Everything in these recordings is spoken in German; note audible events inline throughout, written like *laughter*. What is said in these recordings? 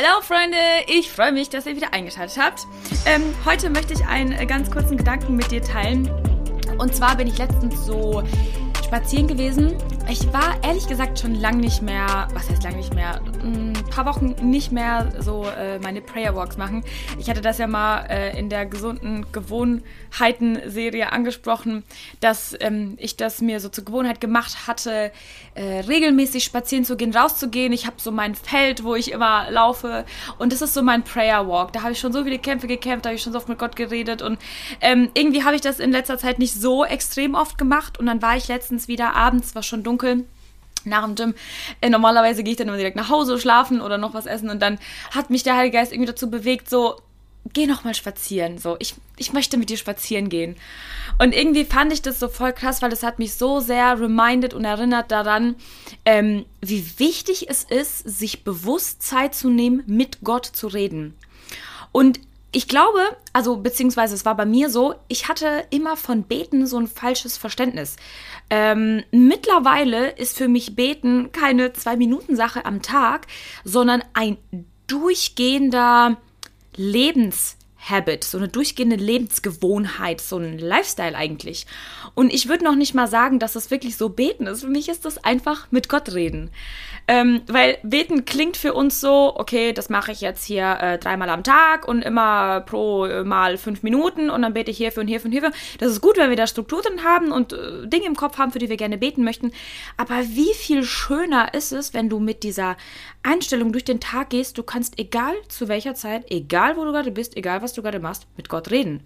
Hallo Freunde, ich freue mich, dass ihr wieder eingeschaltet habt. Ähm, heute möchte ich einen äh, ganz kurzen Gedanken mit dir teilen. Und zwar bin ich letztens so spazieren gewesen. Ich war ehrlich gesagt schon lang nicht mehr, was heißt lang nicht mehr, ein paar Wochen nicht mehr so äh, meine Prayer Walks machen. Ich hatte das ja mal äh, in der gesunden Gewohnheiten-Serie angesprochen, dass ähm, ich das mir so zur Gewohnheit gemacht hatte, äh, regelmäßig spazieren zu gehen, rauszugehen. Ich habe so mein Feld, wo ich immer laufe und das ist so mein Prayer Walk. Da habe ich schon so viele Kämpfe gekämpft, da habe ich schon so oft mit Gott geredet und ähm, irgendwie habe ich das in letzter Zeit nicht so extrem oft gemacht und dann war ich letztens wieder abends, war schon dunkel nach dem Gym. Äh, normalerweise gehe ich dann immer direkt nach Hause schlafen oder noch was essen und dann hat mich der Heilige Geist irgendwie dazu bewegt, so, geh noch mal spazieren, so, ich, ich möchte mit dir spazieren gehen. Und irgendwie fand ich das so voll krass, weil es hat mich so sehr reminded und erinnert daran, ähm, wie wichtig es ist, sich bewusst Zeit zu nehmen, mit Gott zu reden. Und ich glaube, also beziehungsweise es war bei mir so, ich hatte immer von Beten so ein falsches Verständnis. Ähm, mittlerweile ist für mich Beten keine Zwei-Minuten-Sache am Tag, sondern ein durchgehender Lebenshabit, so eine durchgehende Lebensgewohnheit, so ein Lifestyle eigentlich. Und ich würde noch nicht mal sagen, dass das wirklich so beten ist. Für mich ist das einfach mit Gott reden. Ähm, weil beten klingt für uns so, okay, das mache ich jetzt hier äh, dreimal am Tag und immer pro äh, Mal fünf Minuten und dann bete ich hierfür und hierfür und hierfür. Das ist gut, wenn wir da Struktur drin haben und äh, Dinge im Kopf haben, für die wir gerne beten möchten. Aber wie viel schöner ist es, wenn du mit dieser Einstellung durch den Tag gehst, du kannst egal zu welcher Zeit, egal wo du gerade bist, egal was du gerade machst, mit Gott reden.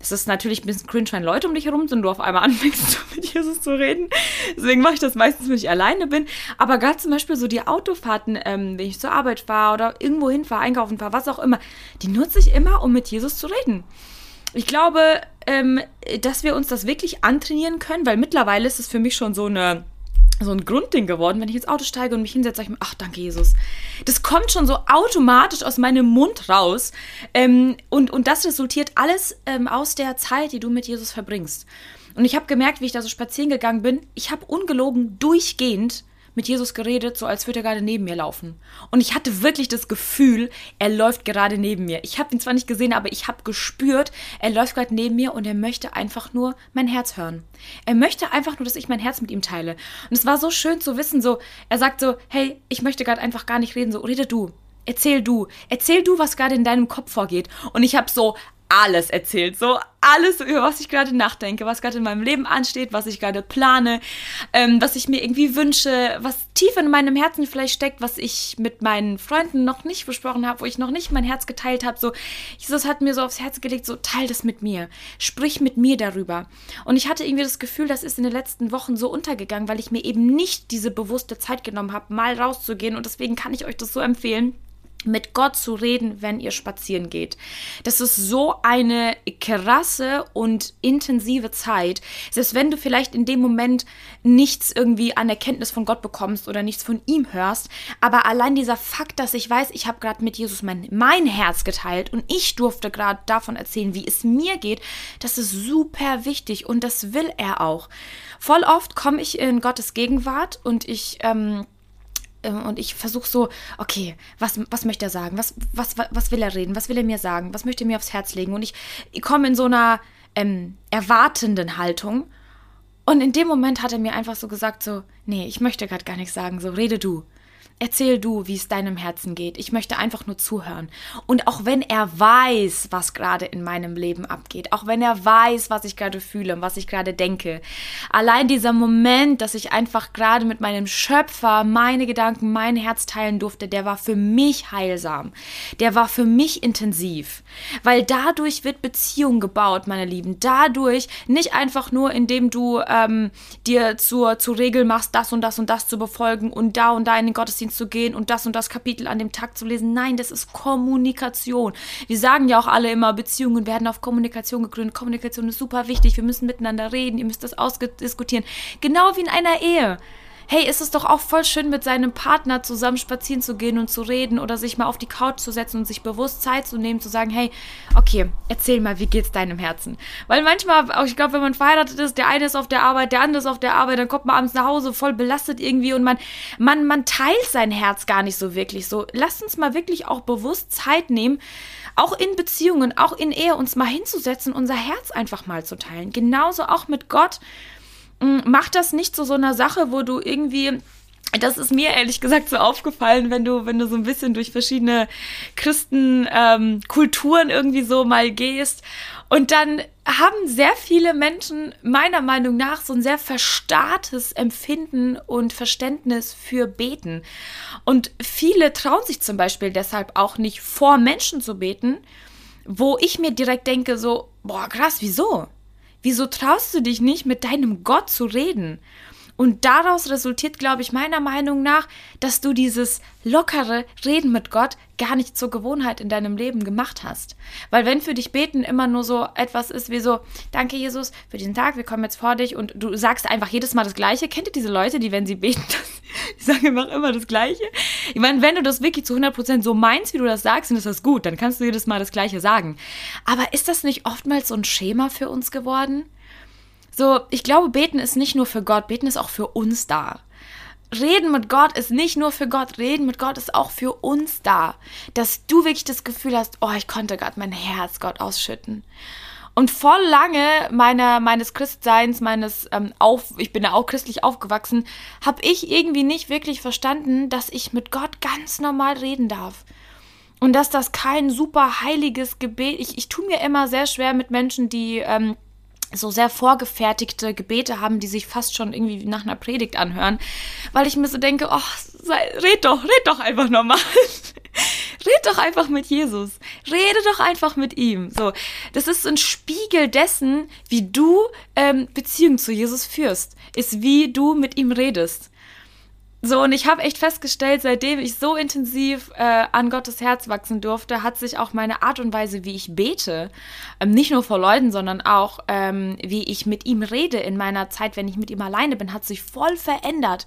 Es ist natürlich ein bisschen cringe, wenn Leute um dich herum sind und du auf einmal anfängst, *laughs* mit Jesus zu reden. Deswegen mache ich das meistens, wenn ich alleine bin. Aber gerade zum Beispiel so die Autofahrten, ähm, wenn ich zur Arbeit fahre oder irgendwo hinfahre, einkaufen fahre, was auch immer, die nutze ich immer, um mit Jesus zu reden. Ich glaube, ähm, dass wir uns das wirklich antrainieren können, weil mittlerweile ist es für mich schon so eine so ein Grundding geworden, wenn ich ins Auto steige und mich hinsetze, sage ich mir, ach, danke Jesus. Das kommt schon so automatisch aus meinem Mund raus. Ähm, und, und das resultiert alles ähm, aus der Zeit, die du mit Jesus verbringst. Und ich habe gemerkt, wie ich da so spazieren gegangen bin, ich habe ungelogen durchgehend mit Jesus geredet, so als würde er gerade neben mir laufen. Und ich hatte wirklich das Gefühl, er läuft gerade neben mir. Ich habe ihn zwar nicht gesehen, aber ich habe gespürt, er läuft gerade neben mir und er möchte einfach nur mein Herz hören. Er möchte einfach nur, dass ich mein Herz mit ihm teile. Und es war so schön zu wissen, so, er sagt so, hey, ich möchte gerade einfach gar nicht reden, so, rede du. Erzähl du. Erzähl du, was gerade in deinem Kopf vorgeht. Und ich habe so alles erzählt. So alles, über was ich gerade nachdenke, was gerade in meinem Leben ansteht, was ich gerade plane, ähm, was ich mir irgendwie wünsche, was tief in meinem Herzen vielleicht steckt, was ich mit meinen Freunden noch nicht besprochen habe, wo ich noch nicht mein Herz geteilt habe. So, Jesus hat mir so aufs Herz gelegt, so teil das mit mir. Sprich mit mir darüber. Und ich hatte irgendwie das Gefühl, das ist in den letzten Wochen so untergegangen, weil ich mir eben nicht diese bewusste Zeit genommen habe, mal rauszugehen. Und deswegen kann ich euch das so empfehlen mit Gott zu reden, wenn ihr spazieren geht. Das ist so eine krasse und intensive Zeit. Selbst wenn du vielleicht in dem Moment nichts irgendwie an Erkenntnis von Gott bekommst oder nichts von ihm hörst, aber allein dieser Fakt, dass ich weiß, ich habe gerade mit Jesus mein, mein Herz geteilt und ich durfte gerade davon erzählen, wie es mir geht, das ist super wichtig und das will er auch. Voll oft komme ich in Gottes Gegenwart und ich ähm, und ich versuche so, okay, was, was möchte er sagen? Was, was, was will er reden? Was will er mir sagen? Was möchte er mir aufs Herz legen? Und ich, ich komme in so einer ähm, erwartenden Haltung. Und in dem Moment hat er mir einfach so gesagt, so, nee, ich möchte gerade gar nichts sagen, so rede du. Erzähl du, wie es deinem Herzen geht. Ich möchte einfach nur zuhören. Und auch wenn er weiß, was gerade in meinem Leben abgeht, auch wenn er weiß, was ich gerade fühle und was ich gerade denke, allein dieser Moment, dass ich einfach gerade mit meinem Schöpfer meine Gedanken, mein Herz teilen durfte, der war für mich heilsam. Der war für mich intensiv. Weil dadurch wird Beziehung gebaut, meine Lieben. Dadurch nicht einfach nur, indem du ähm, dir zur, zur Regel machst, das und das und das zu befolgen und da und da in den Gottesdienst Gottesdienst zu gehen und das und das Kapitel an dem Tag zu lesen. Nein, das ist Kommunikation. Wir sagen ja auch alle immer, Beziehungen werden auf Kommunikation gegründet. Kommunikation ist super wichtig. Wir müssen miteinander reden. Ihr müsst das ausdiskutieren. Genau wie in einer Ehe. Hey, ist es doch auch voll schön, mit seinem Partner zusammen spazieren zu gehen und zu reden oder sich mal auf die Couch zu setzen und sich bewusst Zeit zu nehmen, zu sagen, hey, okay, erzähl mal, wie geht's deinem Herzen? Weil manchmal, auch ich glaube, wenn man verheiratet ist, der eine ist auf der Arbeit, der andere ist auf der Arbeit, dann kommt man abends nach Hause voll belastet irgendwie und man, man, man teilt sein Herz gar nicht so wirklich so. Lasst uns mal wirklich auch bewusst Zeit nehmen, auch in Beziehungen, auch in Ehe, uns mal hinzusetzen, unser Herz einfach mal zu teilen. Genauso auch mit Gott. Mm, mach das nicht zu so einer Sache, wo du irgendwie das ist mir ehrlich gesagt so aufgefallen, wenn du, wenn du so ein bisschen durch verschiedene Christenkulturen ähm, irgendwie so mal gehst. Und dann haben sehr viele Menschen meiner Meinung nach so ein sehr verstarrtes Empfinden und Verständnis für Beten. Und viele trauen sich zum Beispiel deshalb auch nicht vor Menschen zu beten, wo ich mir direkt denke, so, boah, krass, wieso? Wieso traust du dich nicht, mit deinem Gott zu reden? Und daraus resultiert, glaube ich, meiner Meinung nach, dass du dieses lockere Reden mit Gott gar nicht zur Gewohnheit in deinem Leben gemacht hast. Weil wenn für dich beten immer nur so etwas ist wie so, danke Jesus für diesen Tag, wir kommen jetzt vor dich und du sagst einfach jedes Mal das Gleiche. Kennt ihr diese Leute, die, wenn sie beten, *laughs* die sagen einfach immer das Gleiche? Ich meine, wenn du das wirklich zu 100% so meinst, wie du das sagst, dann ist das gut, dann kannst du jedes Mal das Gleiche sagen. Aber ist das nicht oftmals so ein Schema für uns geworden? So, ich glaube, beten ist nicht nur für Gott, beten ist auch für uns da. Reden mit Gott ist nicht nur für Gott, reden mit Gott ist auch für uns da. Dass du wirklich das Gefühl hast, oh, ich konnte gerade mein Herz Gott ausschütten. Und voll lange meiner, meines Christseins, meines ähm, auf, ich bin ja auch christlich aufgewachsen, habe ich irgendwie nicht wirklich verstanden, dass ich mit Gott ganz normal reden darf. Und dass das kein super heiliges Gebet, ich, ich tue mir immer sehr schwer mit Menschen, die ähm, so sehr vorgefertigte Gebete haben, die sich fast schon irgendwie nach einer Predigt anhören, weil ich mir so denke, sei, red doch, red doch einfach normal. *laughs* red doch einfach mit Jesus. Rede doch einfach mit ihm. So, das ist ein Spiegel dessen, wie du ähm, Beziehung zu Jesus führst, ist wie du mit ihm redest. So, und ich habe echt festgestellt, seitdem ich so intensiv äh, an Gottes Herz wachsen durfte, hat sich auch meine Art und Weise, wie ich bete, ähm, nicht nur vor Leuten, sondern auch, ähm, wie ich mit ihm rede in meiner Zeit, wenn ich mit ihm alleine bin, hat sich voll verändert.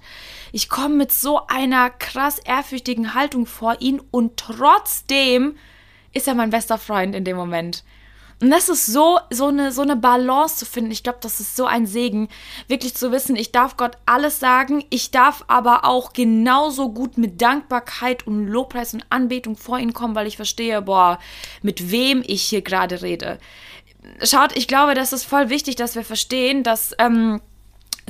Ich komme mit so einer krass ehrfürchtigen Haltung vor ihn und trotzdem ist er mein bester Freund in dem Moment. Und das ist so, so eine, so eine Balance zu finden. Ich glaube, das ist so ein Segen, wirklich zu wissen, ich darf Gott alles sagen, ich darf aber auch genauso gut mit Dankbarkeit und Lobpreis und Anbetung vor ihn kommen, weil ich verstehe, boah, mit wem ich hier gerade rede. Schaut, ich glaube, das ist voll wichtig, dass wir verstehen, dass, ähm,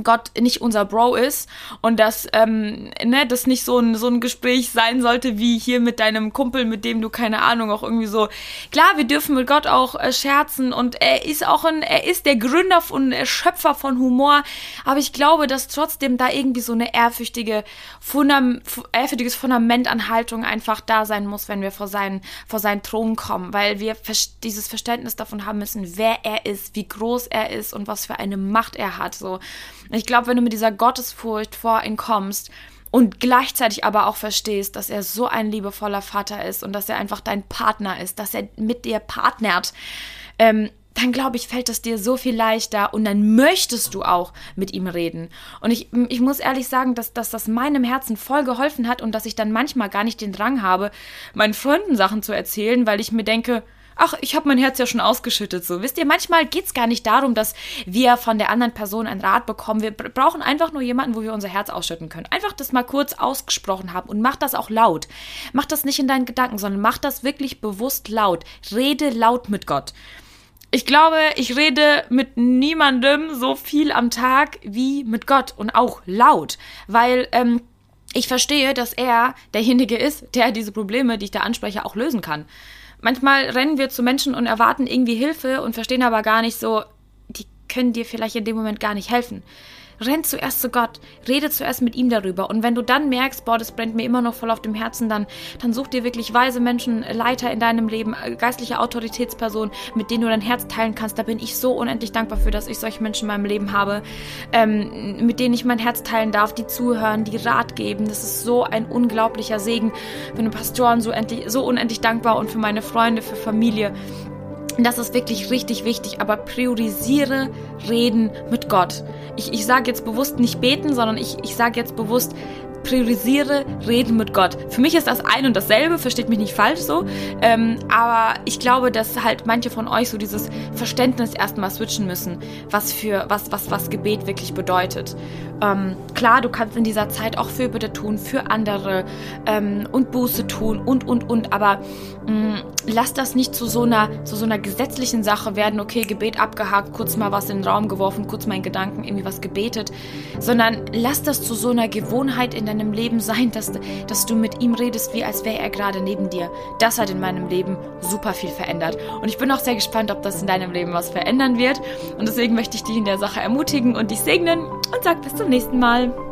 Gott nicht unser Bro ist und dass ähm, ne, das nicht so ein, so ein Gespräch sein sollte wie hier mit deinem Kumpel, mit dem du keine Ahnung auch irgendwie so. Klar, wir dürfen mit Gott auch äh, scherzen und er ist auch ein, er ist der Gründer und Schöpfer von Humor, aber ich glaube, dass trotzdem da irgendwie so eine ehrfürchtige Fundam ehrfürchtiges Fundament an Haltung einfach da sein muss, wenn wir vor seinen, vor seinen Thron kommen, weil wir dieses Verständnis davon haben müssen, wer er ist, wie groß er ist und was für eine Macht er hat. So. Ich glaube, wenn du mit dieser Gottesfurcht vor ihn kommst und gleichzeitig aber auch verstehst, dass er so ein liebevoller Vater ist und dass er einfach dein Partner ist, dass er mit dir partnert, ähm, dann glaube ich, fällt es dir so viel leichter und dann möchtest du auch mit ihm reden. Und ich, ich muss ehrlich sagen, dass, dass das meinem Herzen voll geholfen hat und dass ich dann manchmal gar nicht den Drang habe, meinen Freunden Sachen zu erzählen, weil ich mir denke, ach, ich habe mein Herz ja schon ausgeschüttet. So, wisst ihr, manchmal geht es gar nicht darum, dass wir von der anderen Person einen Rat bekommen. Wir brauchen einfach nur jemanden, wo wir unser Herz ausschütten können. Einfach das mal kurz ausgesprochen haben und mach das auch laut. Mach das nicht in deinen Gedanken, sondern mach das wirklich bewusst laut. Rede laut mit Gott. Ich glaube, ich rede mit niemandem so viel am Tag wie mit Gott und auch laut, weil ähm, ich verstehe, dass er derjenige ist, der diese Probleme, die ich da anspreche, auch lösen kann. Manchmal rennen wir zu Menschen und erwarten irgendwie Hilfe und verstehen aber gar nicht so, die können dir vielleicht in dem Moment gar nicht helfen renn zuerst zu Gott, rede zuerst mit ihm darüber. Und wenn du dann merkst, boah, das brennt mir immer noch voll auf dem Herzen, dann, dann such dir wirklich weise Menschen, Leiter in deinem Leben, äh, geistliche Autoritätspersonen, mit denen du dein Herz teilen kannst. Da bin ich so unendlich dankbar für, dass ich solche Menschen in meinem Leben habe, ähm, mit denen ich mein Herz teilen darf, die zuhören, die Rat geben. Das ist so ein unglaublicher Segen. Für den Pastoren so, endlich, so unendlich dankbar und für meine Freunde, für Familie das ist wirklich richtig wichtig, aber priorisiere Reden mit Gott. Ich, ich sage jetzt bewusst nicht beten, sondern ich, ich sage jetzt bewusst priorisiere Reden mit Gott. Für mich ist das ein und dasselbe, versteht mich nicht falsch so, ähm, aber ich glaube, dass halt manche von euch so dieses Verständnis erstmal switchen müssen, was für was was was Gebet wirklich bedeutet. Ähm, klar, du kannst in dieser Zeit auch Fürbitte tun für andere ähm, und Buße tun und und und, aber mh, mm, lass das nicht zu so einer zu so einer gesetzlichen Sache werden. Okay, Gebet abgehakt, kurz mal was in den Raum geworfen, kurz mal in Gedanken irgendwie was gebetet, sondern lass das zu so einer Gewohnheit in deinem Leben sein, dass, dass du mit ihm redest, wie als wäre er gerade neben dir. Das hat in meinem Leben super viel verändert. Und ich bin auch sehr gespannt, ob das in deinem Leben was verändern wird. Und deswegen möchte ich dich in der Sache ermutigen und dich segnen und sag bis zum nächsten Mal.